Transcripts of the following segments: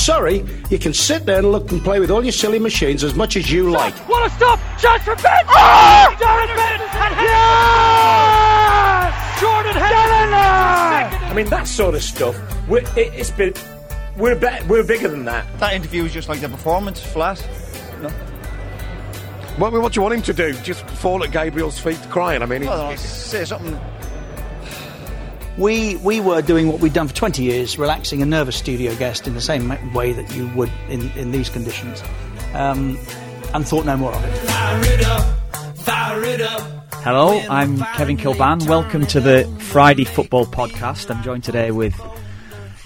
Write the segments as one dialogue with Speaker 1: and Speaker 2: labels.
Speaker 1: sorry, you can sit there and look and play with all your silly machines as much as you like.
Speaker 2: What a stop! Shots from Ben! Oh! Darren Ben! And yes! Jordan Henderson!
Speaker 1: I mean, that sort of stuff. We're, it, it's been. We're be- we're bigger than that.
Speaker 3: That interview was just like the performance, flat.
Speaker 4: What, what do you want him to do? Just fall at Gabriel's feet crying? I mean,
Speaker 3: Well,
Speaker 4: he-
Speaker 3: say something.
Speaker 5: We we were doing what we'd done for 20 years, relaxing a nervous studio guest in the same way that you would in, in these conditions, um, and thought no more of it. Fire it up, fire it up.
Speaker 6: Hello, I'm Kevin Kilbane. Welcome to the Friday Football Podcast. I'm joined today with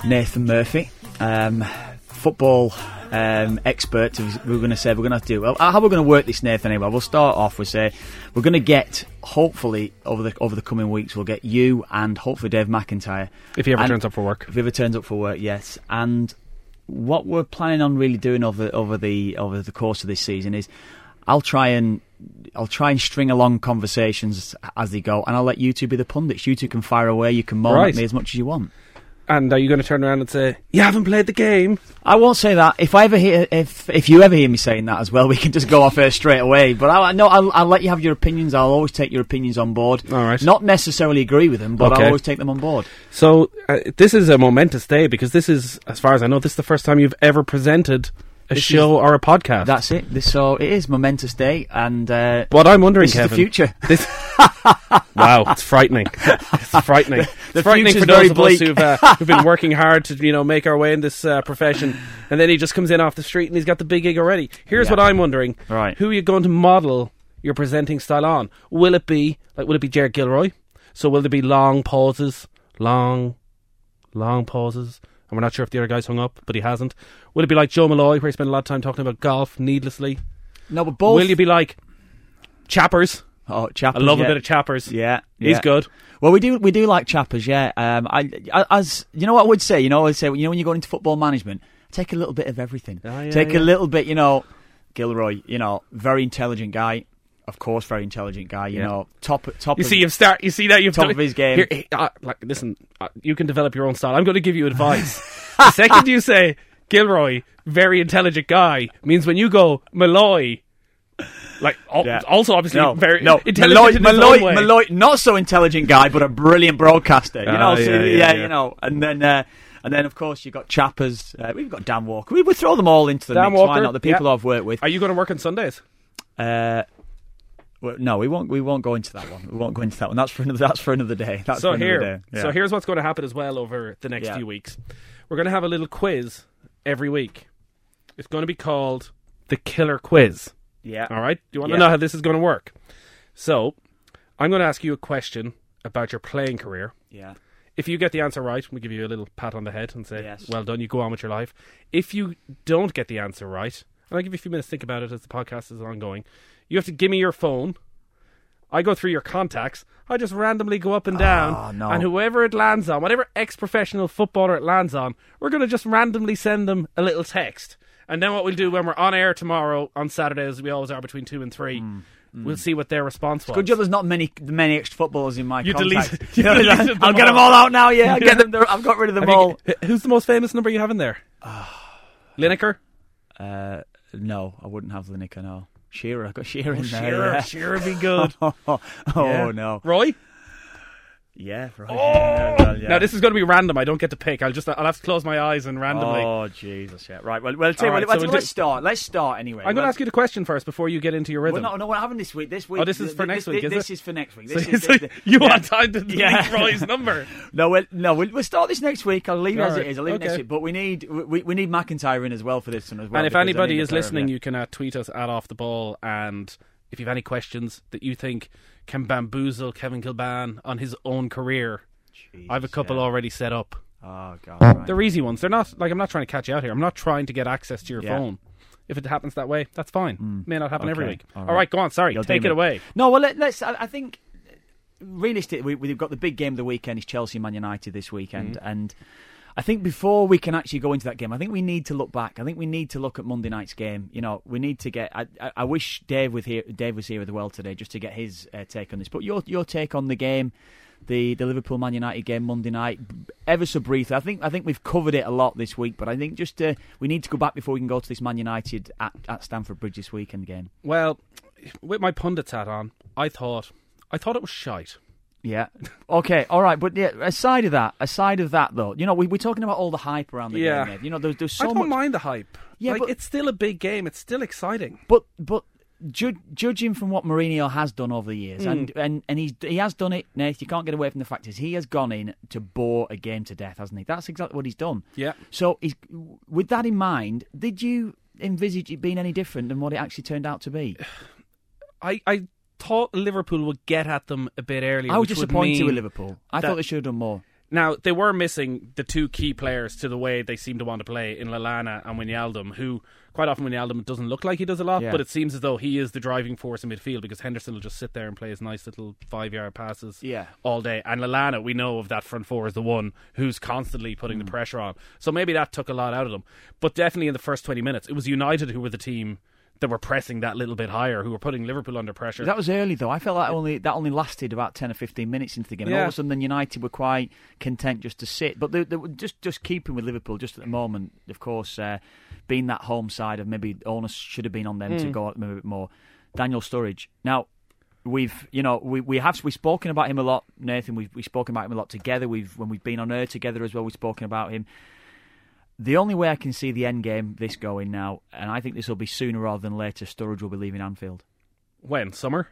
Speaker 6: Nathan Murphy, um, football um, expert. We're going to say we're going to have to do. Well, how we're going to work this, Nathan? Anyway, we'll start off with say we're going to get hopefully over the over the coming weeks we'll get you and hopefully Dave McIntyre
Speaker 7: If he ever
Speaker 6: And-
Speaker 7: turns up for work.
Speaker 6: if he ever turns up for work, yes. And what we're planning on really doing over over the over the course of this season is I'll try and I'll try and string along conversations as they go, and I'll let you two be the pundits. You two can fire away. You can moan
Speaker 7: Right.
Speaker 6: at me as much as you want.
Speaker 7: And are you going to turn around and say, You haven't played the game?
Speaker 6: I won't say that. If I ever hear, if if you ever hear me saying that as well, we can just go off air straight away. But I no, I'll, I'll let you have your opinions. I'll always take your opinions on board.
Speaker 7: All right.
Speaker 6: Not necessarily agree with them, but
Speaker 7: Okay.
Speaker 6: I'll always take them on board.
Speaker 7: So, uh, this is a momentous day because this is, as far as I know, this is the first time you've ever presented a
Speaker 6: This
Speaker 7: show or a podcast.
Speaker 6: That's it. This, so it is momentous day, and uh,
Speaker 7: what I'm wondering,
Speaker 6: this
Speaker 7: Kevin.
Speaker 6: is the future.
Speaker 7: This, wow, it's frightening. It's frightening.
Speaker 6: the
Speaker 7: it's frightening for those of
Speaker 6: bleak.
Speaker 7: us who've, uh, who've been working hard to, you know, make our way in this uh, profession, and then he just comes in off the street and he's got the big gig already. Here's
Speaker 6: Yeah.
Speaker 7: what I'm wondering:
Speaker 6: Right.
Speaker 7: Who are you going to model your presenting style on? Will it be like? Will it be Jared Gilroy? So will there be long pauses, long, long pauses? And we're not sure if the other guy's hung up, but he hasn't. Will it be like Joe Molloy, where he spent a lot of time talking about golf needlessly?
Speaker 6: No, but both.
Speaker 7: Will you be like Chappers?
Speaker 6: Oh, Chappers.
Speaker 7: I love
Speaker 6: yeah.
Speaker 7: a bit of Chappers.
Speaker 6: Yeah,
Speaker 7: He's good.
Speaker 6: Well, we do we do like Chappers, yeah. Um, I, I as you know what I would say. You know, I would say you know when you go into football management, take a little bit of everything.
Speaker 7: Ah, yeah,
Speaker 6: take
Speaker 7: yeah.
Speaker 6: a little bit. You know, Gilroy. You know, very intelligent guy. Of course, very intelligent guy. You
Speaker 7: Yeah.
Speaker 6: know, top top.
Speaker 7: You
Speaker 6: of,
Speaker 7: see, you've start. You see that you've
Speaker 6: Top
Speaker 7: done-
Speaker 6: of his game.
Speaker 7: Here, eh, uh, like, listen, uh, you can develop your own style. I'm going to give you advice. the second you say Gilroy, very intelligent guy, means when you go Molloy, like al-
Speaker 6: Yeah.
Speaker 7: also obviously
Speaker 6: no,
Speaker 7: very
Speaker 6: no.
Speaker 7: intelligent
Speaker 6: Molloy,
Speaker 7: in his
Speaker 6: Molloy,
Speaker 7: own way.
Speaker 6: Molloy, not so intelligent guy, but a brilliant broadcaster. You know,
Speaker 7: Ah,
Speaker 6: so,
Speaker 7: yeah,
Speaker 6: yeah,
Speaker 7: yeah, yeah.
Speaker 6: you know, and then. Uh, and then, of course, you've got Chappers. Uh, we've got Dan Walker. We would throw them all into the
Speaker 7: Dan
Speaker 6: mix. Why
Speaker 7: Walker,
Speaker 6: not? The people
Speaker 7: yeah.
Speaker 6: I've worked with.
Speaker 7: Are you going to work on Sundays?
Speaker 6: Uh, well, no, we won't. We won't go into that one. We won't go into that one. That's for another. That's for another day. That's
Speaker 7: so
Speaker 6: another
Speaker 7: here,
Speaker 6: day. Yeah.
Speaker 7: so here's what's going to happen as well over the next
Speaker 6: Yeah.
Speaker 7: few weeks. We're going to have a little quiz every week. It's going to be called the Killer Quiz.
Speaker 6: Yeah.
Speaker 7: All right. Do you want
Speaker 6: Yeah.
Speaker 7: to know how this is going to work? So, I'm going to ask you a question about your playing career.
Speaker 6: Yeah.
Speaker 7: If you get the answer right, we give you a little pat on the head and say,
Speaker 6: Yes.
Speaker 7: "Well done, you go on with your life." If you don't get the answer right, and I'll give you a few minutes to think about it as the podcast is ongoing, you have to give me your phone. I go through your contacts. I just randomly go up and down,
Speaker 6: Oh, no.
Speaker 7: and whoever it lands on, whatever ex-professional footballer it lands on, we're going to just randomly send them a little text. And then what we'll do when we're on air tomorrow on Saturdays, we always are between two and three. Mm, mm. We'll see what their response was.
Speaker 6: Good job. There's not many many extra footballers in my
Speaker 7: You
Speaker 6: contacts.
Speaker 7: deleted-
Speaker 6: You know,
Speaker 7: deleted them
Speaker 6: I'll get them
Speaker 7: all.
Speaker 6: out now. Yeah, I'll get them. There. I've got rid of them
Speaker 7: Have
Speaker 6: all.
Speaker 7: who's the most famous number you have in there? Uh, Lineker.
Speaker 6: Uh, no, I wouldn't have Lineker. No, Shearer. I've got Shearer oh, in there.
Speaker 7: Shearer,
Speaker 6: yeah.
Speaker 7: Shearer be good.
Speaker 6: oh
Speaker 7: Yeah.
Speaker 6: no.
Speaker 7: Roy.
Speaker 6: Yeah. Right.
Speaker 7: Oh!
Speaker 6: yeah, well, yeah.
Speaker 7: Now this is going to be random. I don't get to pick. I'll just I'll have to close my eyes and randomly.
Speaker 6: Oh Jesus! Yeah. Right. Well, well. Tell you
Speaker 7: All
Speaker 6: what,
Speaker 7: right,
Speaker 6: let's,
Speaker 7: so we'll
Speaker 6: let's
Speaker 7: do-
Speaker 6: start. Let's start anyway.
Speaker 7: I'm going to ask you the question first before you get into your
Speaker 6: Well,
Speaker 7: rhythm.
Speaker 6: no, no, what happened this week? This week.
Speaker 7: Oh, this is for
Speaker 6: th-
Speaker 7: next
Speaker 6: this,
Speaker 7: week, is
Speaker 6: This is for next week.
Speaker 7: So-
Speaker 6: is,
Speaker 7: so
Speaker 6: this-
Speaker 7: you
Speaker 6: yeah.
Speaker 7: want time to delete
Speaker 6: Yeah.
Speaker 7: Roy's number?
Speaker 6: No, we'll, no, we'll, we'll start this next week. I'll leave it
Speaker 7: All
Speaker 6: as
Speaker 7: right,
Speaker 6: it is. I'll leave it next
Speaker 7: okay.
Speaker 6: week. But we need we, we need McIntyre in as well for this one as well.
Speaker 7: and if anybody is listening, you can uh, tweet us at off the ball. And if you have any questions that you think can bamboozle Kevin Kilbane on his own career, I have a couple
Speaker 6: yeah.
Speaker 7: already set up.
Speaker 6: Oh god. Right.
Speaker 7: They're easy ones. They're not like I'm not trying to catch you out here. I'm not trying to get access to your
Speaker 6: Yeah.
Speaker 7: phone. If it happens that way, that's fine. May not happen every week.
Speaker 6: All
Speaker 7: All
Speaker 6: right.
Speaker 7: right, go on. Sorry,
Speaker 6: You'll
Speaker 7: take it away.
Speaker 6: No, well, let, let's. I, I think realistically, we, we've got the big game of the weekend is Chelsea Man United this weekend,
Speaker 7: Mm-hmm.
Speaker 6: and I think before we can actually go into that game, I think we need to look back. I think we need to look at Monday night's game. You know, we need to get. I, I, wish Dave was here. Dave was here as well today, just to get his uh, take on this. But your your take on the game the, the Liverpool Man United game Monday night, ever so briefly. I think I think we've covered it a lot this week, but I think just uh, we need to go back before we can go to this Man United at, at Stamford Bridge this weekend game.
Speaker 7: Well, with my pundit hat on, I thought I thought it was shite.
Speaker 6: Yeah. Okay. All right. But yeah, aside of that, aside of that, though, you know, we, we're talking about all the hype around the
Speaker 7: Yeah.
Speaker 6: game. You know, there's, there's so
Speaker 7: I don't
Speaker 6: much.
Speaker 7: mind the hype.
Speaker 6: Yeah,
Speaker 7: like
Speaker 6: but-
Speaker 7: it's still a big game. It's still exciting.
Speaker 6: But but ju- judging from what Mourinho has done over the years, and, hmm. and and he's he has done it, Nate. You can't get away from the fact is he has gone in to bore a game to death, hasn't he? That's exactly what he's done.
Speaker 7: Yeah.
Speaker 6: So he's, with that in mind, did you envisage it being any different than what it actually turned out to be?
Speaker 7: I, I thought Liverpool would get at them a bit earlier.
Speaker 6: I was disappointed with Liverpool. I thought they should have done more.
Speaker 7: Now they were missing the two key players to the way they seem to want to play in Lallana and Wijnaldum, who quite often Wijnaldum doesn't look like he does a lot,
Speaker 6: Yeah.
Speaker 7: but it seems as though he is the driving force in midfield because Henderson will just sit there and play his nice little five-yard passes
Speaker 6: Yeah.
Speaker 7: all day. And Lallana, we know of that front four is the one who's constantly putting
Speaker 6: Hmm.
Speaker 7: the pressure on. So maybe that took a lot out of them. But definitely in the first twenty minutes, it was United who were the team that were pressing that little bit higher, who were putting Liverpool under pressure.
Speaker 6: That was early though. I felt like only that only lasted about ten or fifteen minutes into the game. And all of a sudden, then United were quite content just to sit. But they, they were just just keeping with Liverpool just at the moment. Of course, uh, being that home side of maybe onus should have been on them
Speaker 7: Hmm.
Speaker 6: to go out a bit more. Daniel Sturridge. Now we've you know we we have we've spoken about him a lot, Nathan. We've we've spoken about him a lot together. We've when we've been on air together as well. We've spoken about him. The only way I can see the end game this going now, and I think this will be sooner rather than later. Sturridge will be leaving Anfield.
Speaker 7: when summer.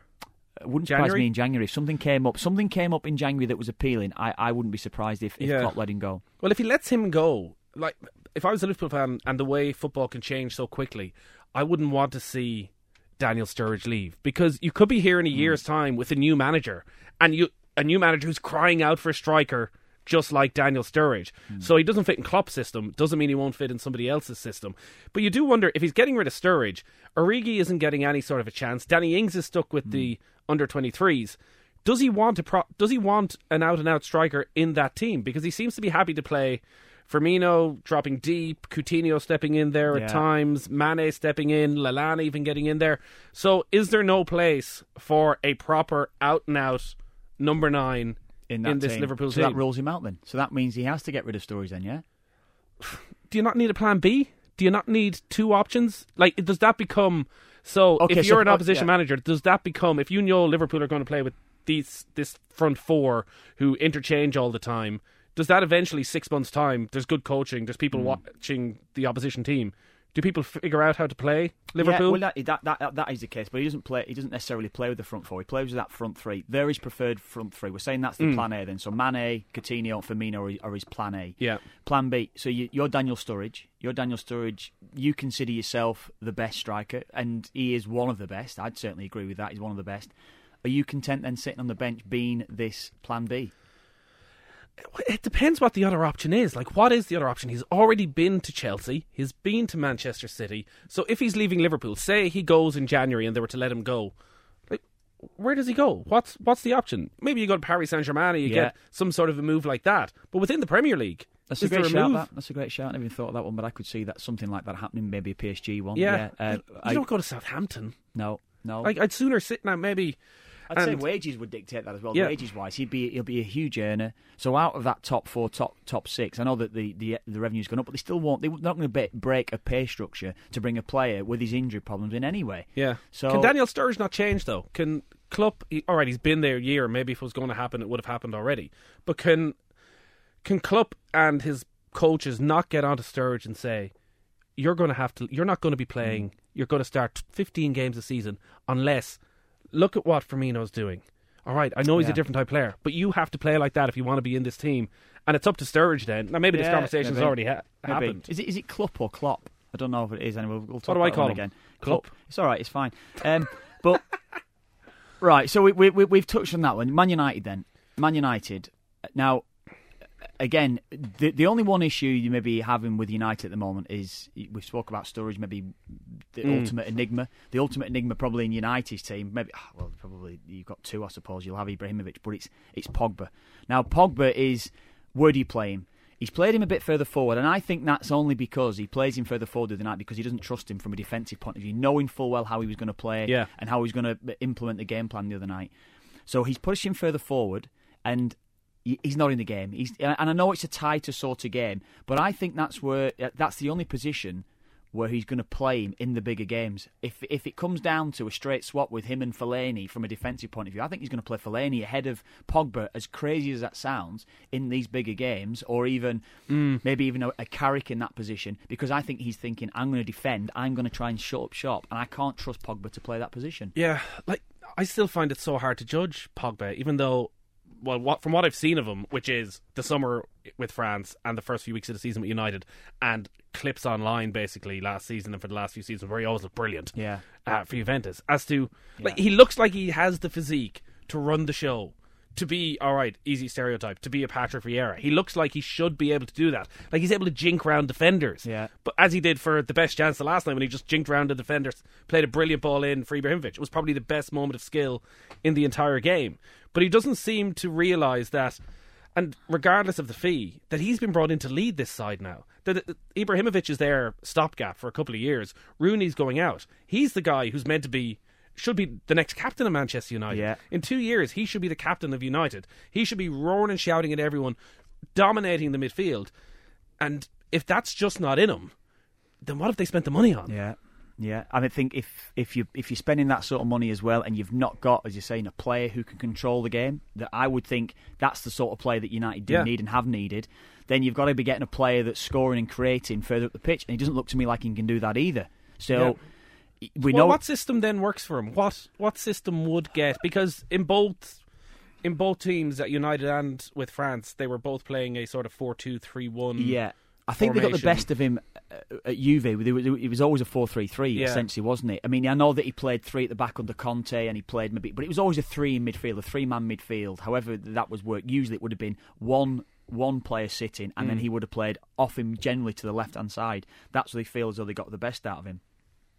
Speaker 6: It wouldn't surprise
Speaker 7: January?
Speaker 6: me in January if something came up. Something came up in January that was appealing. I, I wouldn't be surprised if, if
Speaker 7: Yeah.
Speaker 6: Klopp let him go.
Speaker 7: Well, if he lets him go, like if I was a Liverpool fan and the way football can change so quickly, I wouldn't want to see Daniel Sturridge leave because you could be here in a hmm. year's time with a new manager and you a new manager who's crying out for a striker just like Daniel Sturridge. Hmm. So he doesn't fit in Klopp's system. Doesn't mean he won't fit in somebody else's system. But you do wonder if he's getting rid of Sturridge, Origi isn't getting any sort of a chance. Danny Ings is stuck with the hmm. under 23s. Does he want a pro- does he want an out and out striker in that team because he seems to be happy to play Firmino dropping deep, Coutinho stepping in there
Speaker 6: Yeah.
Speaker 7: at times, Mane stepping in, Lallana even getting in there. So is there no place for a proper out and out number 9
Speaker 6: In, that
Speaker 7: this
Speaker 6: team.
Speaker 7: Liverpool
Speaker 6: so
Speaker 7: team?
Speaker 6: that rules him out then. So that means he has to get rid of Sturridge then, yeah?
Speaker 7: do you not need a plan B? Do you not need two options? Like, does that become so?
Speaker 6: Okay,
Speaker 7: if you're an
Speaker 6: uh,
Speaker 7: opposition
Speaker 6: yeah.
Speaker 7: manager, does that become if you know Liverpool are going to play with these this front four who interchange all the time? Does that eventually six months time? There's good coaching. There's people watching the opposition team. Do people figure out how to play Liverpool?
Speaker 6: Yeah, well, that, that, that, that, is the case, but he doesn't play. He doesn't necessarily play with the front four. He plays with that front three. They're his preferred front three. We're saying that's the
Speaker 7: Mm.
Speaker 6: plan A then. So Mane, Coutinho, Firmino are, are his plan A.
Speaker 7: yeah.
Speaker 6: Plan B. So you, you're Daniel Sturridge. You're Daniel Sturridge. You consider yourself the best striker, and he is one of the best. I'd certainly agree with that. He's one of the best. Are you content then sitting on the bench being this Plan B?
Speaker 7: It depends what the other option is. Like, what is the other option? He's already been to Chelsea. He's been to Manchester City. So if he's leaving Liverpool, say he goes in January and they were to let him go, like, where does he go? What's what's the option? Maybe you go to Paris Saint Germain and you
Speaker 6: Yeah.
Speaker 7: get some sort of a move like that. But within the Premier League,
Speaker 6: That's
Speaker 7: is
Speaker 6: a great
Speaker 7: there a
Speaker 6: shout.
Speaker 7: move?
Speaker 6: That. That's a great shout. I never even thought of that one, but I could see that something like that happening. Maybe a PSG one.
Speaker 7: Yeah,
Speaker 6: Uh,
Speaker 7: you
Speaker 6: I,
Speaker 7: don't go to Southampton.
Speaker 6: no, no.
Speaker 7: Like, I'd sooner sit now. Maybe
Speaker 6: I'd say wages would dictate that as well.
Speaker 7: Yeah.
Speaker 6: Wages wise, he'd be he'll be a huge earner. So out of that top four, top top six, I know that the the, the revenue's gone up, but they still won't. They're not going to break a pay structure to bring a player with his injury problems in anyway.
Speaker 7: Yeah.
Speaker 6: So
Speaker 7: Can Daniel Sturridge not change though? Can Klopp? He, all right, he's been there a year. Maybe if it was going to happen, it would have happened already. But can can Klopp and his coaches not get onto Sturridge and say, "You're going to have to. You're not going to be playing. Mm. You're going to start 15 games a season unless look at what Firmino's doing." All right, I know he's
Speaker 6: Yeah.
Speaker 7: a different type player, but you have to play like that if you want to be in this team. And it's up to Sturridge then. Now maybe this conversation's
Speaker 6: maybe.
Speaker 7: already ha- happened.
Speaker 6: Is it is it Klopp or Klopp? I don't know if it is. Anyway, we'll talk
Speaker 7: do I
Speaker 6: about
Speaker 7: call him?
Speaker 6: again.
Speaker 7: Klopp.
Speaker 6: It's all right. It's fine. Um, but right, so we, we, we we've touched on that one. Man United then. Man United. Now, again, the the only one issue you may be having with United at the moment is we spoke about Sturridge, maybe the
Speaker 7: Mm.
Speaker 6: ultimate enigma. The ultimate enigma probably in United's team. Maybe ah, well, probably you've got two, I suppose. You'll have Ibrahimovic, but it's it's Pogba. Now Pogba is where do you play him? He's played him a bit further forward, and I think that's only because he plays him further forward the other night because he doesn't trust him from a defensive point of view, knowing full well how he was going to play
Speaker 7: Yeah.
Speaker 6: and how he was going to implement the game plan the other night. So he's pushing further forward, and he's not in the game. He's, and I know it's a tighter sort of game, but I think that's where uh, that's the only position where he's going to play him in the bigger games. If if it comes down to a straight swap with him and Fellaini from a defensive point of view, I think he's going to play Fellaini ahead of Pogba. As crazy as that sounds, in these bigger games, or even maybe even a, a Carrick in that position, because I think he's thinking, I'm going to defend, I'm going to try and shut up shop, and I can't trust Pogba to play that position.
Speaker 7: Yeah, like I still find it so hard to judge Pogba, even though, well, what from what I've seen of him, which is the summer with France and the first few weeks of the season with United, and clips online basically last season and for the last few seasons where he always looked brilliant.
Speaker 6: Yeah.
Speaker 7: uh, for Juventus. As to like, he looks like he has the physique to run the show. To be all right, easy stereotype. To be a Patrick Vieira, he looks like he should be able to do that. Like he's able to jink around defenders.
Speaker 6: Yeah.
Speaker 7: But as he did for the best chance the last night when he just jinked around the defenders, played a brilliant ball in for Ibrahimovic. It was probably the best moment of skill in the entire game. But he doesn't seem to realise that, and regardless of the fee, that he's been brought in to lead this side now. That that Ibrahimovic is their stopgap for a couple of years. Rooney's going out. He's the guy who's meant to be. Should be the next captain of Manchester United.
Speaker 6: Yeah.
Speaker 7: In two years, he should be the captain of United. He should be roaring and shouting at everyone, dominating the midfield. And if that's just not in him, then what have they spent the money on?
Speaker 6: Yeah, yeah. And I think if if you if you're spending that sort of money as well, and you've not got, as you're saying, a player who can control the game, that I would think that's the sort of player that United do
Speaker 7: Yeah.
Speaker 6: need and have needed. Then you've got to be getting a player that's scoring and creating further up the pitch, and he doesn't look to me like he can do that either. So we
Speaker 7: well,
Speaker 6: know
Speaker 7: what system then works for him? What what system would get because in both in both teams at United and with France, they were both playing a sort of four-two-three-one.
Speaker 6: Yeah. I think they got the best of him uh, at Juve. It was, it was always a 4 3 3, essentially, wasn't it? I mean, I know that he played three at the back under Conte and he played maybe, but it was always a three in midfield, a three man midfield. However, that was worked. Usually it would have been one one player sitting and then
Speaker 7: Mm.
Speaker 6: he would have played off him generally to the left hand side. That's what they feel as though they got the best out of him.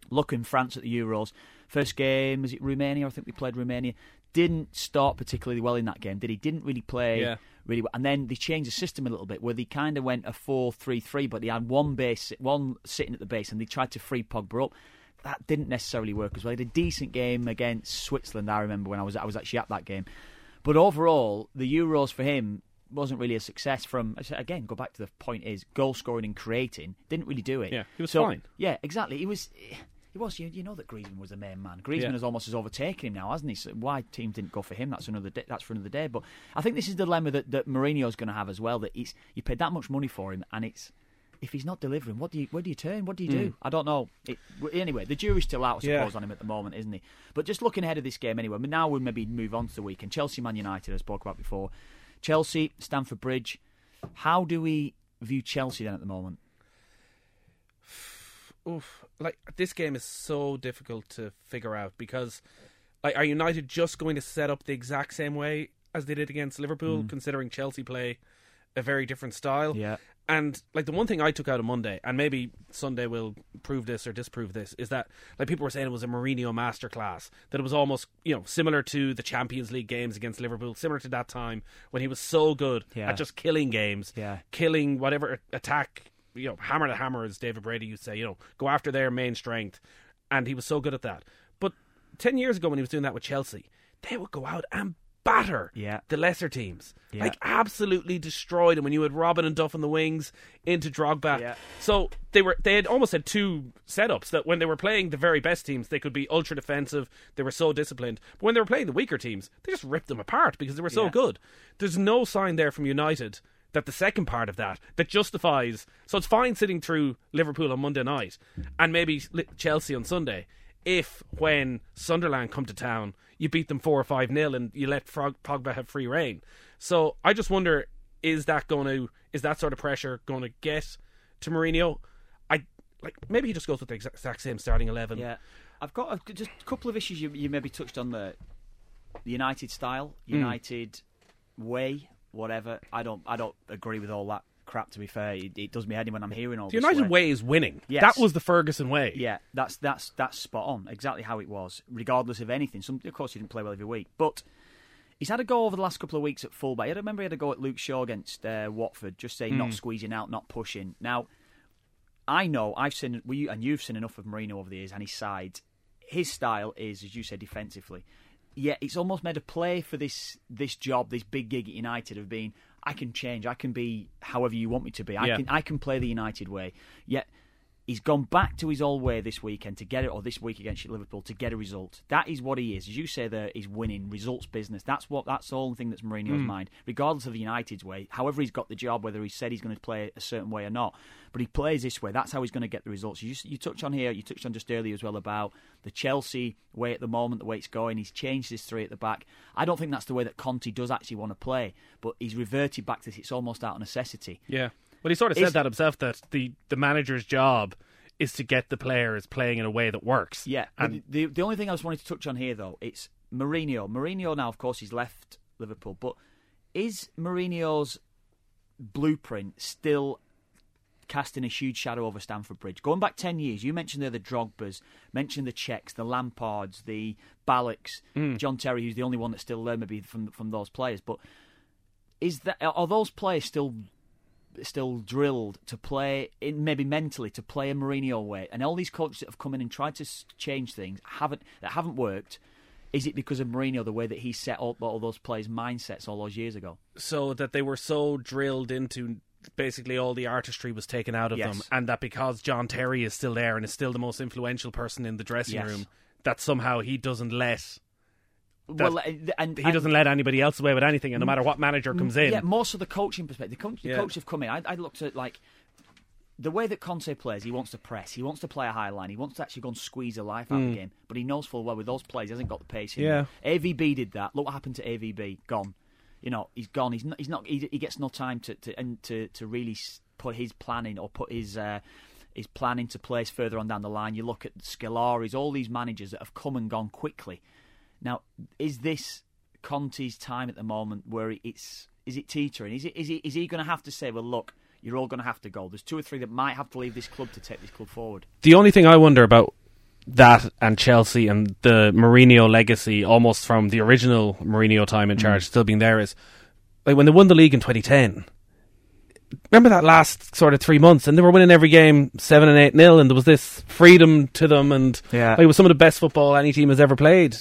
Speaker 6: Look in France at the Euros. First game, is it Romania? I think we played Romania. Didn't start particularly well in that game, did he? Didn't really play
Speaker 7: Yeah.
Speaker 6: really well. And then they changed the system a little bit where they kind of went a 4 3 3, but they had one base, one sitting at the base, and they tried to free Pogba up. That didn't necessarily work as well. They had a decent game against Switzerland, I remember when I was, I was actually at that game. But overall, the Euros for him wasn't really a success from again go back to the point is goal scoring and creating didn't really do it
Speaker 7: Yeah, he was
Speaker 6: So-
Speaker 7: fine.
Speaker 6: yeah exactly he was eh, he was you, you know that Griezmann was the main man Griezmann
Speaker 7: Yeah.
Speaker 6: has almost has overtaken him now hasn't he so why teams didn't go for him that's another day, that's for another day but I think this is the dilemma that, that Mourinho's going to have as well that he's you paid that much money for him and it's if he's not delivering, what do you where do you turn? What do you do? I don't know. It, anyway, the jury's still out, I
Speaker 7: Hmm. Yeah.
Speaker 6: on him at the moment, isn't he? But just looking ahead of this game anyway, now we'll maybe move on to the weekend. Chelsea Man United, I spoke about before. Chelsea, Stamford Bridge. How do we view Chelsea then at the moment?
Speaker 7: Oof. Like this game is so difficult to figure out because like are United just going to set up the exact same way as they did against Liverpool, mm. considering Chelsea play a very different style?
Speaker 6: Yeah.
Speaker 7: And like the one thing I took out of Monday, and maybe Sunday will prove this or disprove this, is that like people were saying it was a Mourinho masterclass. That it was almost you know similar to the Champions League games against Liverpool, similar to that time when he was so good
Speaker 6: Yeah.
Speaker 7: at just killing games,
Speaker 6: Yeah.
Speaker 7: killing whatever attack, you know, hammer to hammer, as David Brady used to say, you know, go after their main strength. And he was so good at that. But 10 years ago when he was doing that with Chelsea, they would go out and batter
Speaker 6: Yeah.
Speaker 7: the lesser teams.
Speaker 6: Yeah.
Speaker 7: Like, absolutely destroyed them when you had Robben and Duff on the wings into Drogba.
Speaker 6: Yeah.
Speaker 7: So they were they had almost had two setups that when they were playing the very best teams, they could be ultra defensive. They were so disciplined. But when they were playing the weaker teams, they just ripped them apart because they were so good. There's no sign there from United that the second part of that that justifies. So it's fine sitting through Liverpool on Monday night and maybe Chelsea on Sunday. If when Sunderland come to town, you beat them four or five nil and you let Frog- Pogba have free reign. So I just wonder: is that going to is that sort of pressure going to get to Mourinho? I like maybe he just goes with the exact, same starting eleven.
Speaker 6: Yeah, I've got a, just a couple of issues you, you maybe touched on the, the United style,
Speaker 7: Hmm.
Speaker 6: United way, whatever. I don't, I don't agree with all that crap. To be fair, it, it does me head in when I'm hearing all
Speaker 7: The
Speaker 6: this.
Speaker 7: United way is winning.
Speaker 6: Yes.
Speaker 7: That was the Ferguson way.
Speaker 6: Yeah, that's that's that's spot on. Exactly how it was, regardless of anything. Some, of course, he didn't play well every week, but he's had a go over the last couple of weeks at fullback. I remember he had a go at Luke Shaw against uh, Watford, just saying
Speaker 7: Hmm.
Speaker 6: not squeezing out, not pushing. Now, I know I've seen we and you've seen enough of Mourinho over the years and his side. His style is, as you said, defensively. Yeah, it's almost made a play for this this job, this big gig at United of being I can change, I can be however you want me to be. I
Speaker 7: Yeah.
Speaker 6: can I can play the United way. Yet he's gone back to his old way this weekend to get it, or this week against Liverpool to get a result. That is what he is. As you say, there he's winning results business. That's what that's the only thing that's Mourinho's hmm. mind, regardless of the United's way. However, he's got the job, whether he said he's going to play a certain way or not, but he plays this way. That's how he's going to get the results. You you touch on here, you touched on just earlier as well about the Chelsea way at the moment, the way it's going. He's changed his three at the back. I don't think that's the way that Conte does actually want to play, but he's reverted back to this. It's almost out of necessity.
Speaker 7: Yeah. Well, he sort of said that himself that the, the manager's job is to get the players playing in a way that works.
Speaker 6: Yeah,
Speaker 7: And
Speaker 6: the the only thing I was wanting to touch on here though, it's Mourinho. Mourinho now, of course, he's left Liverpool, but is Mourinho's blueprint still casting a huge shadow over Stamford Bridge? Going back ten years, you mentioned there the Drogbas, mentioned the Cechs, the Lampards, the Ballacks, mm. John Terry, who's the only one that's still there, maybe from from those players. But is that are those players still still drilled to play in maybe mentally to play a Mourinho way, and all these coaches that have come in and tried to change things haven't that haven't worked. Is it because of Mourinho the way that he set up all those players' mindsets all those years ago?
Speaker 7: so that they were so drilled into basically all the artistry was taken out of
Speaker 6: Yes.
Speaker 7: them, and that because John Terry is still there and is still the most influential person in the dressing
Speaker 6: Yes.
Speaker 7: room, that somehow he doesn't let
Speaker 6: well, uh, and
Speaker 7: he doesn't let anybody else away with anything, and no matter what manager comes in.
Speaker 6: Yeah, more so the coaching perspective. The, coach, the
Speaker 7: Yeah.
Speaker 6: coaches have come in. I, I looked at like the way that Conte plays. He wants to press. He wants to play a high line. He wants to actually go and squeeze a life out of the game. But he knows full well with those plays, he hasn't got the pace. In.
Speaker 7: Yeah.
Speaker 6: there. AVB did that. Look what happened to AVB. Gone. You know, he's gone. He's not. He's not. He, he gets no time to to and to to really put his plan in or put his. Uh, his plan into place further on down the line. You look at Scolaris, all these managers that have come and gone quickly. Now, is this Conte's time at the moment where it's is it teetering? Is it is he is he going to have to say, well, look, you're all going to have to go. There's two or three that might have to leave this club to take this club forward.
Speaker 7: The only thing I wonder about that and Chelsea and the Mourinho legacy, almost from the original Mourinho time in mm. charge, still being there, is like when they won the league in 2010. Remember that last sort of three months, and they were winning every game seven and eight nil, and there was this freedom to them, and
Speaker 6: Yeah.
Speaker 7: like, it was some of the best football any team has ever played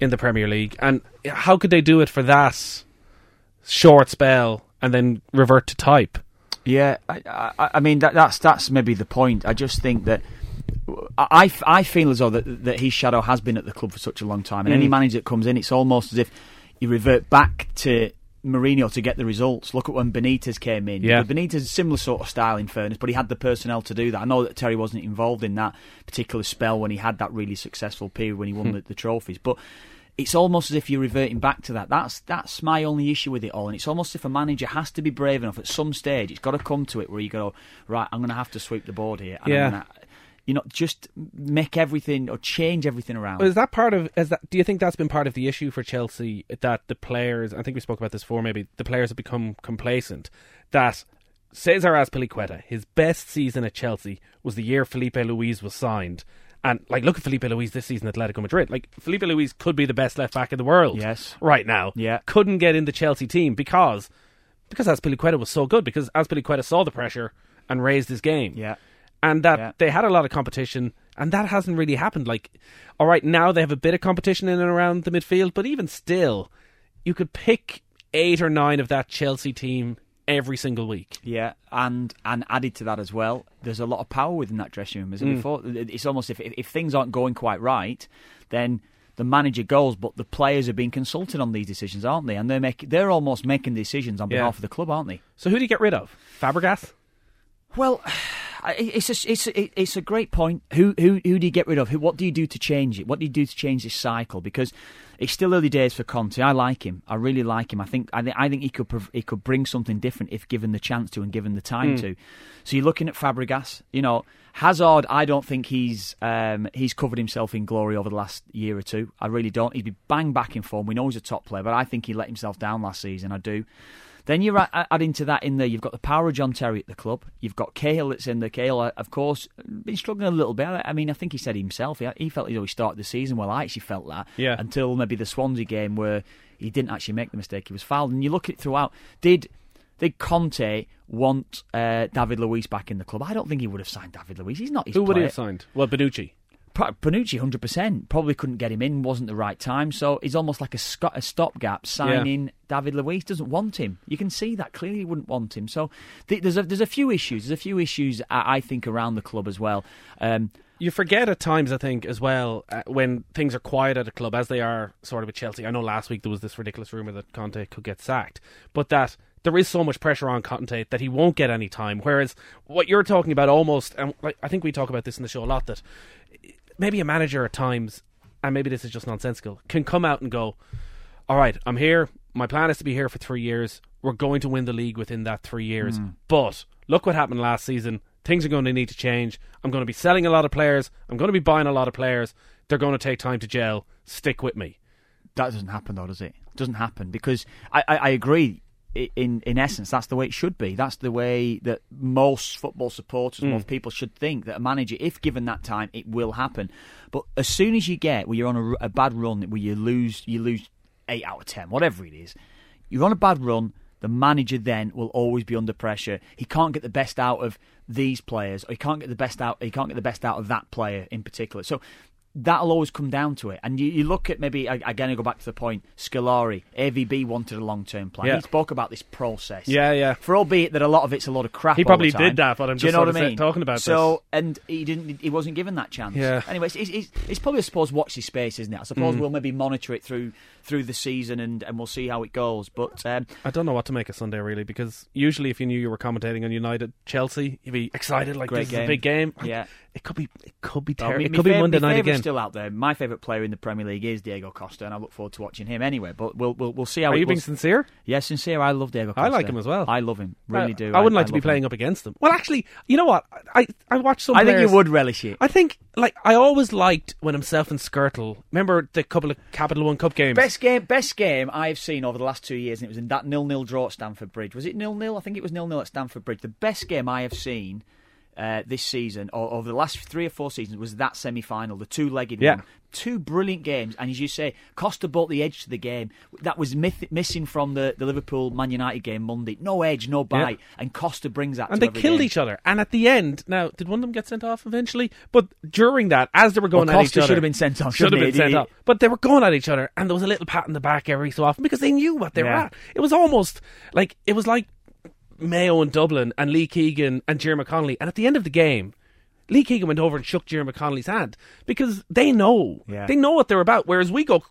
Speaker 7: in the Premier League. And how could they do it for that short spell and then revert to type?
Speaker 6: Yeah, I, I, I mean that, that's that's maybe the point. I just think that I, I feel as though that that his shadow has been at the club for such a long time, and any mm. manager that comes in, it's almost as if you revert back to Mourinho to get the results. Look at when Benitez came in.
Speaker 7: Yeah.
Speaker 6: Benitez is similar sort of style in fairness, but he had the personnel to do that. I know that Terry wasn't involved in that particular spell when he had that really successful period when he won hmm. the, the trophies, but. It's almost as if you're reverting back to that. That's that's my only issue with it all, and it's almost as if a manager has to be brave enough at some stage. It's got to come to it where you go, right, I'm going to have to sweep the board here. And
Speaker 7: Yeah.
Speaker 6: Gonna, you know, just make everything or change everything around.
Speaker 7: Is that part of? Is that? Do you think that's been part of the issue for Chelsea? That the players, I think we spoke about this before. Maybe the players have become complacent. That Cesar Azpilicueta, his best season at Chelsea was the year Filipe Luis was signed. And like, look at Filipe Luis this season at Atletico Madrid. Like, Filipe Luis could be the best left back in the world.
Speaker 6: Yes.
Speaker 7: right now.
Speaker 6: Yeah.
Speaker 7: couldn't get in the Chelsea team because because Azpilicueta was so good. Because Azpilicueta saw the pressure and raised his game
Speaker 6: yeah,
Speaker 7: and that
Speaker 6: Yeah.
Speaker 7: they had a lot of competition, and that hasn't really happened. Like, all right, now they have a bit of competition in and around the midfield, but even still, you could pick eight or nine of that Chelsea team every single week.
Speaker 6: yeah, and and added to that as well, there's a lot of power within that dressing room. As
Speaker 7: Mm.
Speaker 6: before, it's almost if if things aren't going quite right, then the manager goes, but the players are being consulted on these decisions, aren't they? And they're making they're almost making decisions on
Speaker 7: Yeah.
Speaker 6: behalf of the club, aren't they?
Speaker 7: So who do you get rid of? Fabregas?
Speaker 6: Well, it's a, it's a, it's a great point. Who who who do you get rid of? Who, what do you do to change it? What do you do to change this cycle? Because it's still early days for Conte. I like him. I really like him. I think I, think I think he could prov- he could bring something different if given the chance to and given the time to. So you're looking at Fabregas. You know, Hazard. I don't think he's um, he's covered himself in glory over the last year or two. I really don't. He'd be bang back in form. We know he's a top player, but I think he let himself down last season. I do. Then you're adding to that in there. You've got the power of John Terry at the club. You've got Cahill that's in there. Cahill, uh, of course, been struggling a little bit. I mean, I think he said himself he, he felt he'd always started the season well. I actually felt that
Speaker 7: Yeah.
Speaker 6: until maybe the Swansea game where he didn't actually make the mistake. He was fouled. And you look at it throughout. Did did Conte want uh, David Luiz back in the club? I don't think he would have signed David Luiz. He's not his
Speaker 7: Who would he
Speaker 6: player.
Speaker 7: have signed? Well,
Speaker 6: Bonucci. Hundred percent, probably couldn't get him in. Wasn't the right time, so he's almost like a, sco- a stopgap. Signing David Luiz doesn't want him. You can see that clearly. He wouldn't want him. So th- there's a there's a few issues. There's a few issues I, I think around the club as well. Um,
Speaker 7: You forget at times, I think, as well, uh, when things are quiet at a club, as they are sort of at Chelsea. I know last week there was this ridiculous rumour that Conte could get sacked, but that there is so much pressure on Conte that he won't get any time. Whereas what you're talking about almost, and like, I think we talk about this in the show a lot, that maybe a manager at times, and maybe this is just nonsensical, can come out and go, all right, I'm here. My plan is to be here for three years. We're going to win the league within that three years. Hmm. But look what happened last season. Things are going to need to change. I'm going to be selling a lot of players. I'm going to be buying a lot of players. They're going to take time to gel. Stick with me.
Speaker 6: That doesn't happen, though, does it? It doesn't happen because I, I, I agree. In in essence, that's the way it should be. That's the way that most football supporters, hmm. most people should think that a manager, if given that time, it will happen. But as soon as you get where you're on a bad run, where you lose, you lose eight out of ten, whatever it is, you're on a bad run. The manager then will always be under pressure. He can't get the best out of these players, or he can't get the best out. He can't get the best out of that player in particular. So that'll always come down to it. And you, you look at maybe again, I go back to the point. Scolari, AVB wanted a long term plan.
Speaker 7: Yeah.
Speaker 6: He spoke about this process.
Speaker 7: Yeah, yeah.
Speaker 6: For albeit that a lot of it's a lot of crap.
Speaker 7: He probably did that, but I'm
Speaker 6: Do you
Speaker 7: just
Speaker 6: know what I mean?
Speaker 7: talking about
Speaker 6: so, and he didn't. He wasn't given that chance.
Speaker 7: Yeah.
Speaker 6: Anyway, it's, it's, it's, probably I suppose watch this space, isn't it? I
Speaker 7: Mm.
Speaker 6: suppose we'll maybe monitor it through through the season and, and we'll see how it goes. But um,
Speaker 7: I don't know what to make of Sunday really because usually if you knew you were commentating on United Chelsea, you'd be excited like
Speaker 6: Great
Speaker 7: this is a big game.
Speaker 6: Yeah.
Speaker 7: It could be. It could be terrible.
Speaker 6: me-
Speaker 7: it could be
Speaker 6: fav-
Speaker 7: Monday
Speaker 6: my
Speaker 7: night again.
Speaker 6: still out there. My favourite player in the Premier League is Diego Costa, and I look forward to watching him anyway. But we'll we'll, we'll see how
Speaker 7: Are you being sincere?
Speaker 6: Yeah, sincere. I love Diego Costa.
Speaker 7: I like him as well.
Speaker 6: I love him. Really
Speaker 7: I,
Speaker 6: do.
Speaker 7: I wouldn't like to be playing
Speaker 6: him.
Speaker 7: up against them. Well, actually, you know what? I I watched some.
Speaker 6: I think
Speaker 7: players-
Speaker 6: you would relish it.
Speaker 7: I think like I always liked when himself and Skrtel. Remember the couple of Capital One Cup games?
Speaker 6: Best game, best game I've seen over the last two years, and it was in that nil-nil draw at Stamford Bridge. Was it nil-nil? I think it was nil-nil at Stamford Bridge. The best game I have seen uh, this season, or over the last three or four seasons, was that semi-final, the two-legged
Speaker 7: Yeah.
Speaker 6: one. Two brilliant games, and as you say, Costa brought the edge to the game. That was myth- missing from the, the Liverpool Man United game Monday. No edge, no bite, and Costa brings that.
Speaker 7: and they killed
Speaker 6: game.
Speaker 7: each other. And at the end, now did one of them get sent off eventually? But during that, as they were going
Speaker 6: Well,
Speaker 7: at
Speaker 6: Costa
Speaker 7: each other,
Speaker 6: should have been sent off,
Speaker 7: Should have been sent off. But they were going at each other, and there was a little pat in the back every so often because they knew what they were at. It was almost like it was like Mayo and Dublin and Lee Keegan and Jerry McConnelly. And at the end of the game. Lee Keegan went over and shook Jerry McConnelly's hand because they know
Speaker 6: Yeah.
Speaker 7: they know what they're about. Whereas we go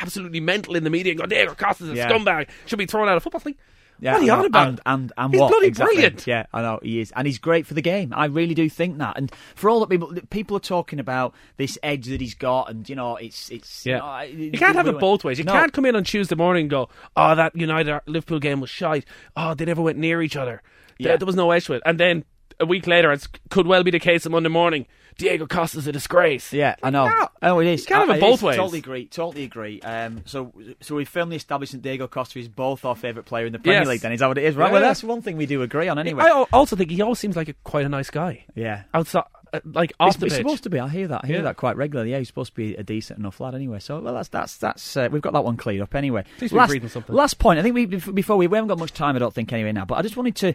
Speaker 7: absolutely mental in the media and go, Diego Costa's a
Speaker 6: Yeah.
Speaker 7: scumbag, should be thrown out of football. Like,
Speaker 6: Yeah,
Speaker 7: what are you on about?
Speaker 6: And and, and
Speaker 7: He's
Speaker 6: what?
Speaker 7: bloody
Speaker 6: exactly.
Speaker 7: brilliant.
Speaker 6: Yeah, I know he is, and he's great for the game. I really do think that. And for all that people people are talking about this edge that he's got, and you know, it's it's
Speaker 7: Yeah,
Speaker 6: you,
Speaker 7: can't have it both ways. You
Speaker 6: No.
Speaker 7: can't come in on Tuesday morning and go, "Oh, that United Liverpool game was shite. Oh, they never went near each other. There,
Speaker 6: Yeah.
Speaker 7: there was no edge to it." And then a week later, it could well be the case on Monday morning. Diego Costa's a disgrace.
Speaker 6: Yeah, I know.
Speaker 7: No.
Speaker 6: Oh, it is.
Speaker 7: You can't have
Speaker 6: I-
Speaker 7: it
Speaker 6: it
Speaker 7: both ways.
Speaker 6: Totally agree. Totally agree. Um, so, so we firmly established that Diego Costa is both our favourite player in the Premier
Speaker 7: Yes.
Speaker 6: League. Then is that what it is? Right.
Speaker 7: Yeah.
Speaker 6: Well, that's one thing we do agree on anyway.
Speaker 7: I also think he always seems like a, quite a nice guy
Speaker 6: yeah.
Speaker 7: outside, uh, like off
Speaker 6: It's, it's supposed to be. I hear that. I hear
Speaker 7: Yeah.
Speaker 6: that quite regularly. Yeah, he's supposed to be a decent enough lad anyway. So, well, that's that's that's uh, we've got that one cleared up anyway. Last,
Speaker 7: something.
Speaker 6: last point. I think we before we, we haven't got much time. I don't think anyway now. But I just wanted to.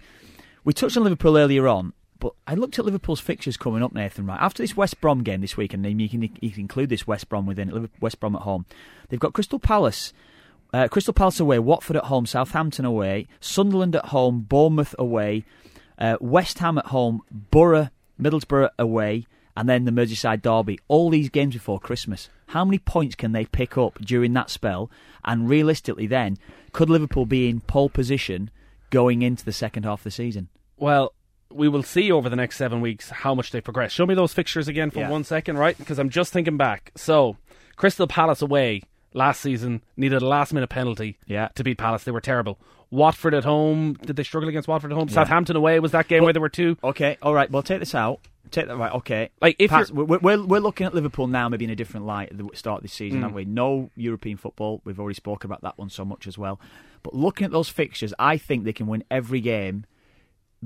Speaker 6: We touched on Liverpool earlier on, but I looked at Liverpool's fixtures coming up, Nathan. Right after this West Brom game this week, and you can you can include this West Brom within it. West Brom at home. They've got Crystal Palace. Uh, Crystal Palace away, Watford at home, Southampton away, Sunderland at home, Bournemouth away, uh, West Ham at home, Borough, Middlesbrough away, and then the Merseyside derby. All these games before Christmas. How many points can they pick up during that spell? And realistically, then, could Liverpool be in pole position going into the second half of the season?
Speaker 7: Well, we will see over the next seven weeks how much they progress. Show me those fixtures again for
Speaker 6: Yeah.
Speaker 7: one second, right? Because I'm just thinking back. So, Crystal Palace away last season needed a last minute penalty
Speaker 6: Yeah.
Speaker 7: to beat Palace. They were terrible. Watford at home, did they struggle against Watford at home? Southampton away was that game where there were two.
Speaker 6: Okay, all right. Well, take this out. Take that right. Okay.
Speaker 7: Like, if
Speaker 6: Pats- we're, we're we're looking at Liverpool now, maybe in a different light at the start of this season,
Speaker 7: Mm.
Speaker 6: aren't we? No European football. We've already spoken about that one so much as well. But looking at those fixtures, I think they can win every game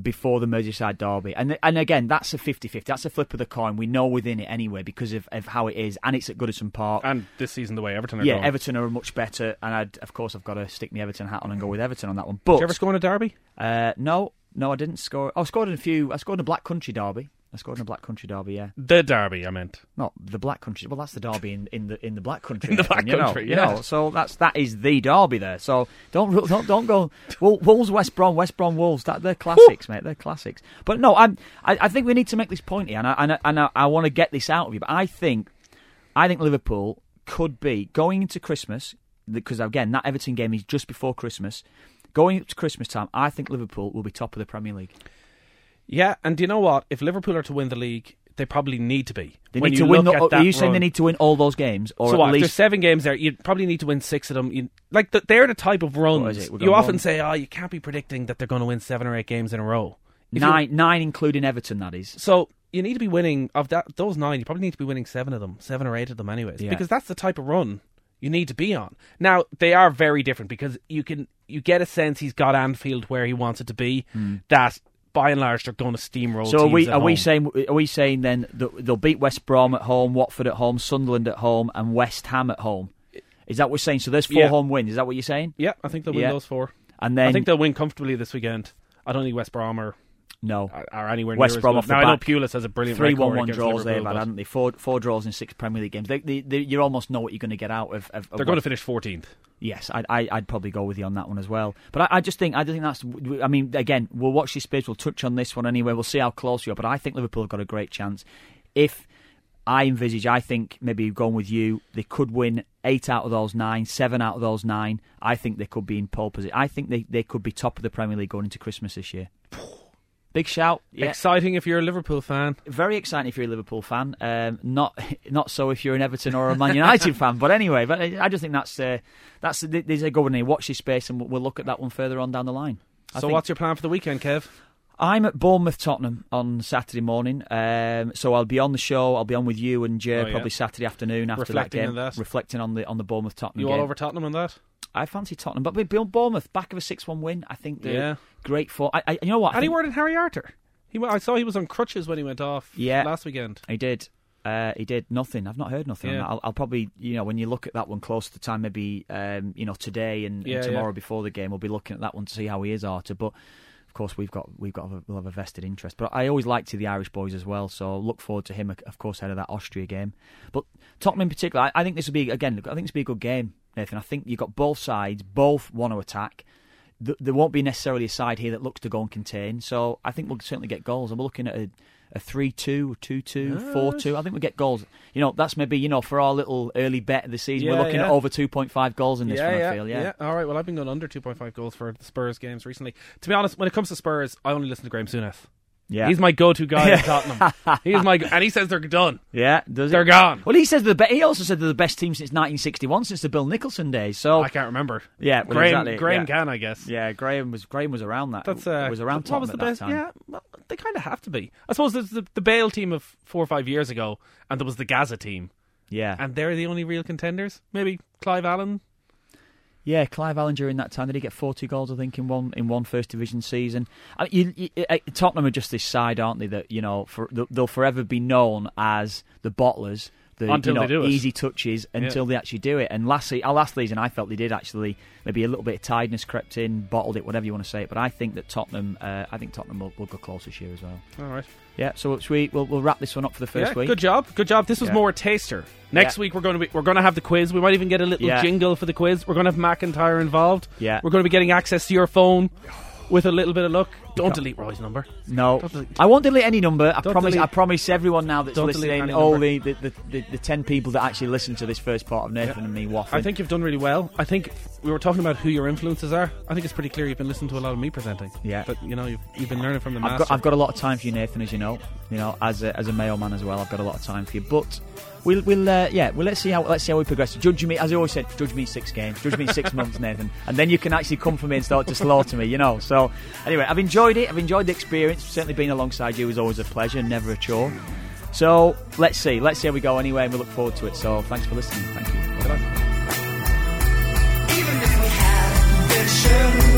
Speaker 6: before the Merseyside derby. And and again, that's a 50-50. That's a flip of the coin. We know within it anyway because of, of how it is, and it's at Goodison Park.
Speaker 7: And this season, the way Everton are
Speaker 6: yeah,
Speaker 7: going.
Speaker 6: Everton are much better, and I'd, of course I've got to stick my Everton hat on and go with Everton on that one.
Speaker 7: Did
Speaker 6: But
Speaker 7: you ever score in a derby?
Speaker 6: uh, no, no, I didn't score. I scored in a few. I scored in a Black Country derby. I scored in the Black Country Derby. Yeah,
Speaker 7: The derby, I meant.
Speaker 6: not the Black Country. Well, that's the Derby in, in the in the Black Country.
Speaker 7: In the Black
Speaker 6: you know,
Speaker 7: Country,
Speaker 6: you
Speaker 7: yeah.
Speaker 6: know. So that's that is the Derby there. So don't don't don't go Wol- Wolves West Brom West Brom Wolves. That they're classics, mate. They're classics. But no, I'm I, I think we need to make this point here, and I and I, and I, I want to get this out of you. But I think I think Liverpool could be going into Christmas because again that Everton game is just before Christmas. Going up to Christmas time, I think Liverpool will be top of the Premier League.
Speaker 7: Yeah, and do you know what? If Liverpool are to win the league, they probably need to be.
Speaker 6: They
Speaker 7: When
Speaker 6: need
Speaker 7: you
Speaker 6: to win. The, are you saying they need to win all those games, or
Speaker 7: so
Speaker 6: at
Speaker 7: what? There's seven games there. You probably need to win six of them. You, like the, they're the type of runs
Speaker 6: is it? We're
Speaker 7: you often
Speaker 6: one-
Speaker 7: say, "Oh, you can't be predicting that they're going to win seven or eight games in a row." If
Speaker 6: nine, nine including Everton? That is.
Speaker 7: So you need to be winning of that those nine. You probably need to be winning seven of them, seven or eight of them, anyways,
Speaker 6: Yeah.
Speaker 7: because that's the type of run you need to be on. Now they are very different because you can you get a sense he's got Anfield where he wants it to be. Hmm. That by and large they're going to steamroll.
Speaker 6: So are we are we saying are we saying then that they'll beat West Brom at home, Watford at home, Sunderland at home, and West Ham at home? Is that what we're saying? So there's four
Speaker 7: Yeah.
Speaker 6: home wins. Is that what you're saying?
Speaker 7: Yeah, I think they'll win
Speaker 6: Yeah.
Speaker 7: those four.
Speaker 6: And then
Speaker 7: I think they'll win comfortably this weekend. I don't think West Brom are,
Speaker 6: no
Speaker 7: are, anywhere
Speaker 6: West
Speaker 7: near
Speaker 6: Brom
Speaker 7: as
Speaker 6: off the
Speaker 7: Now I know
Speaker 6: back.
Speaker 7: Pulis has a brilliant
Speaker 6: three one one draws they've
Speaker 7: Liverpool,
Speaker 6: had,
Speaker 7: but
Speaker 6: haven't they? Four four draws in six Premier League games. They, they, they, you almost know what you're going to get out of. of, of
Speaker 7: They're going to finish 14th.
Speaker 6: Yes, I, I, I'd probably go with you on that one as well. But I, I just think I don't think that's. I mean, again, we'll watch this space. We'll touch on this one anyway. We'll see how close you are. But I think Liverpool have got a great chance. If I envisage, I think maybe going with you, they could win eight out of those nine, seven out of those nine. I think they could be in pole position. I think they, they could be top of the Premier League going into Christmas this year. Big shout! Yeah,
Speaker 7: Exciting if you're a Liverpool fan.
Speaker 6: very exciting if you're a Liverpool fan. Um, not not so if you're an Everton or a Man United fan. But anyway, but I just think that's uh, that's there's a good one here. Watch this space, and we'll, we'll look at that one further on down the line. I
Speaker 7: So
Speaker 6: think-
Speaker 7: what's your plan for the weekend, Kev?
Speaker 6: I'm at Bournemouth Tottenham on Saturday morning, um, so I'll be on the show. I'll be on with you and Jer
Speaker 7: Oh, yeah.
Speaker 6: probably Saturday afternoon after
Speaker 7: Reflecting
Speaker 6: that game,
Speaker 7: on that.
Speaker 6: reflecting on the on the Bournemouth Tottenham
Speaker 7: You
Speaker 6: game.
Speaker 7: all over Tottenham on that?
Speaker 6: I fancy Tottenham, but with Bill Bournemouth back of a six-one win. I think they're
Speaker 7: Yeah.
Speaker 6: great for. I, I, you know what? I
Speaker 7: Any
Speaker 6: think-
Speaker 7: word on Harry Arter? He, I saw he was on crutches when he went off
Speaker 6: Yeah.
Speaker 7: last weekend.
Speaker 6: He did. Uh, he did nothing. I've not heard nothing. on
Speaker 7: Yeah.
Speaker 6: that. I'll, I'll probably, you know, when you look at that one close to the time, maybe, um, you know, today and, and tomorrow
Speaker 7: yeah.
Speaker 6: before the game, we'll be looking at that one to see how he is, Arter. But course, we've got we've got a, we'll have a vested interest. But I always liked the Irish boys as well, so look forward to him, of course, ahead of that Austria game. But Tottenham in particular, I, I think this will be again. I think this will be a good game, Nathan. I think you've got both sides, both want to attack. Th- There won't be necessarily a side here that looks to go and contain. So I think we'll certainly get goals. And we're looking at a, a 3 2, 2 2, 4 2. I think we get goals. You know, that's maybe, you know, for our little early bet of the season, we're
Speaker 7: Yeah,
Speaker 6: looking at over 2.5 goals in this
Speaker 7: yeah,
Speaker 6: one,
Speaker 7: yeah,
Speaker 6: I feel. Yeah.
Speaker 7: All right. Well, I've been going under 2.5 goals for the Spurs games recently. To be honest, when it comes to Spurs, I only listen to Graham Souness.
Speaker 6: Yeah.
Speaker 7: He's my go-to guy in Tottenham. He's my, and he says they're done.
Speaker 6: Yeah, does
Speaker 7: They're gone.
Speaker 6: Well, he says the be- he also said they're the best team since 1961, since the Bill Nicholson days. So
Speaker 7: I can't remember.
Speaker 6: yeah, well,
Speaker 7: Graham,
Speaker 6: exactly,
Speaker 7: Graham
Speaker 6: yeah.
Speaker 7: can, I guess.
Speaker 6: Yeah, Graham was Graham was around that.
Speaker 7: That's uh,
Speaker 6: was around
Speaker 7: what was the
Speaker 6: at
Speaker 7: best?
Speaker 6: that time.
Speaker 7: Yeah, well, they kind of have to be. I suppose there's the, the Bale team of four or five years ago, and there was the Gazza team,
Speaker 6: Yeah,
Speaker 7: and they're the only real contenders. Maybe Clive Allen.
Speaker 6: Yeah. Clive Allen during that time did he get 40 goals? I think in one in one first division season. I, you, you, uh, Tottenham are just this side, aren't they? That you know, for, they'll, forever be known as the bottlers. The,
Speaker 7: Until
Speaker 6: you know,
Speaker 7: they do
Speaker 6: easy touches until they actually do it. And last, se- uh, last season, I felt they did actually maybe a little bit of tiredness crept in, bottled it, whatever you want to say. It. But I think that Tottenham, uh, I think Tottenham will, will go close this year as well.
Speaker 7: All right.
Speaker 6: Yeah, so sweet. We'll, we'll wrap this one up for the first
Speaker 7: yeah,
Speaker 6: week.
Speaker 7: good job. Good job. This was
Speaker 6: Yeah.
Speaker 7: more a taster. Next
Speaker 6: Yeah.
Speaker 7: week we're going to be we're going to have the quiz. We might even get a little jingle for the quiz. We're going to have McIntyre involved.
Speaker 6: Yeah.
Speaker 7: We're going to be getting access to your phone oh, with a little bit of luck. Don't delete Roy's number.
Speaker 6: No,
Speaker 7: Don't delete-
Speaker 6: I won't delete any number. I
Speaker 7: Don't
Speaker 6: promise.
Speaker 7: delete-
Speaker 6: I promise everyone now that's
Speaker 7: Don't delete
Speaker 6: listening,
Speaker 7: any
Speaker 6: all
Speaker 7: number.
Speaker 6: the the, the, the the ten people that actually listen to this first part of Nathan and me waffling.
Speaker 7: I think you've done really well. I think we were talking about who your influences are. I think it's pretty clear you've been listening to a lot of me presenting.
Speaker 6: Yeah.
Speaker 7: But you know you've, you've been learning from the
Speaker 6: I've
Speaker 7: master.
Speaker 6: got, I've got a lot of time for you, Nathan, as you know. You know, as a, as a Mayo man as well, I've got a lot of time for you. But We'll, we'll uh, yeah, well, let's see how let's see how we progress. Judge me, as I always said, judge me six games, judge me six months, Nathan, and then you can actually come for me and start to slaughter me, you know. So anyway, I've enjoyed it. I've enjoyed the experience. Certainly being alongside you is always a pleasure, never a chore. So let's see, let's see how we go anyway, and we look forward to it. So thanks for listening. Thank you. Bye-bye.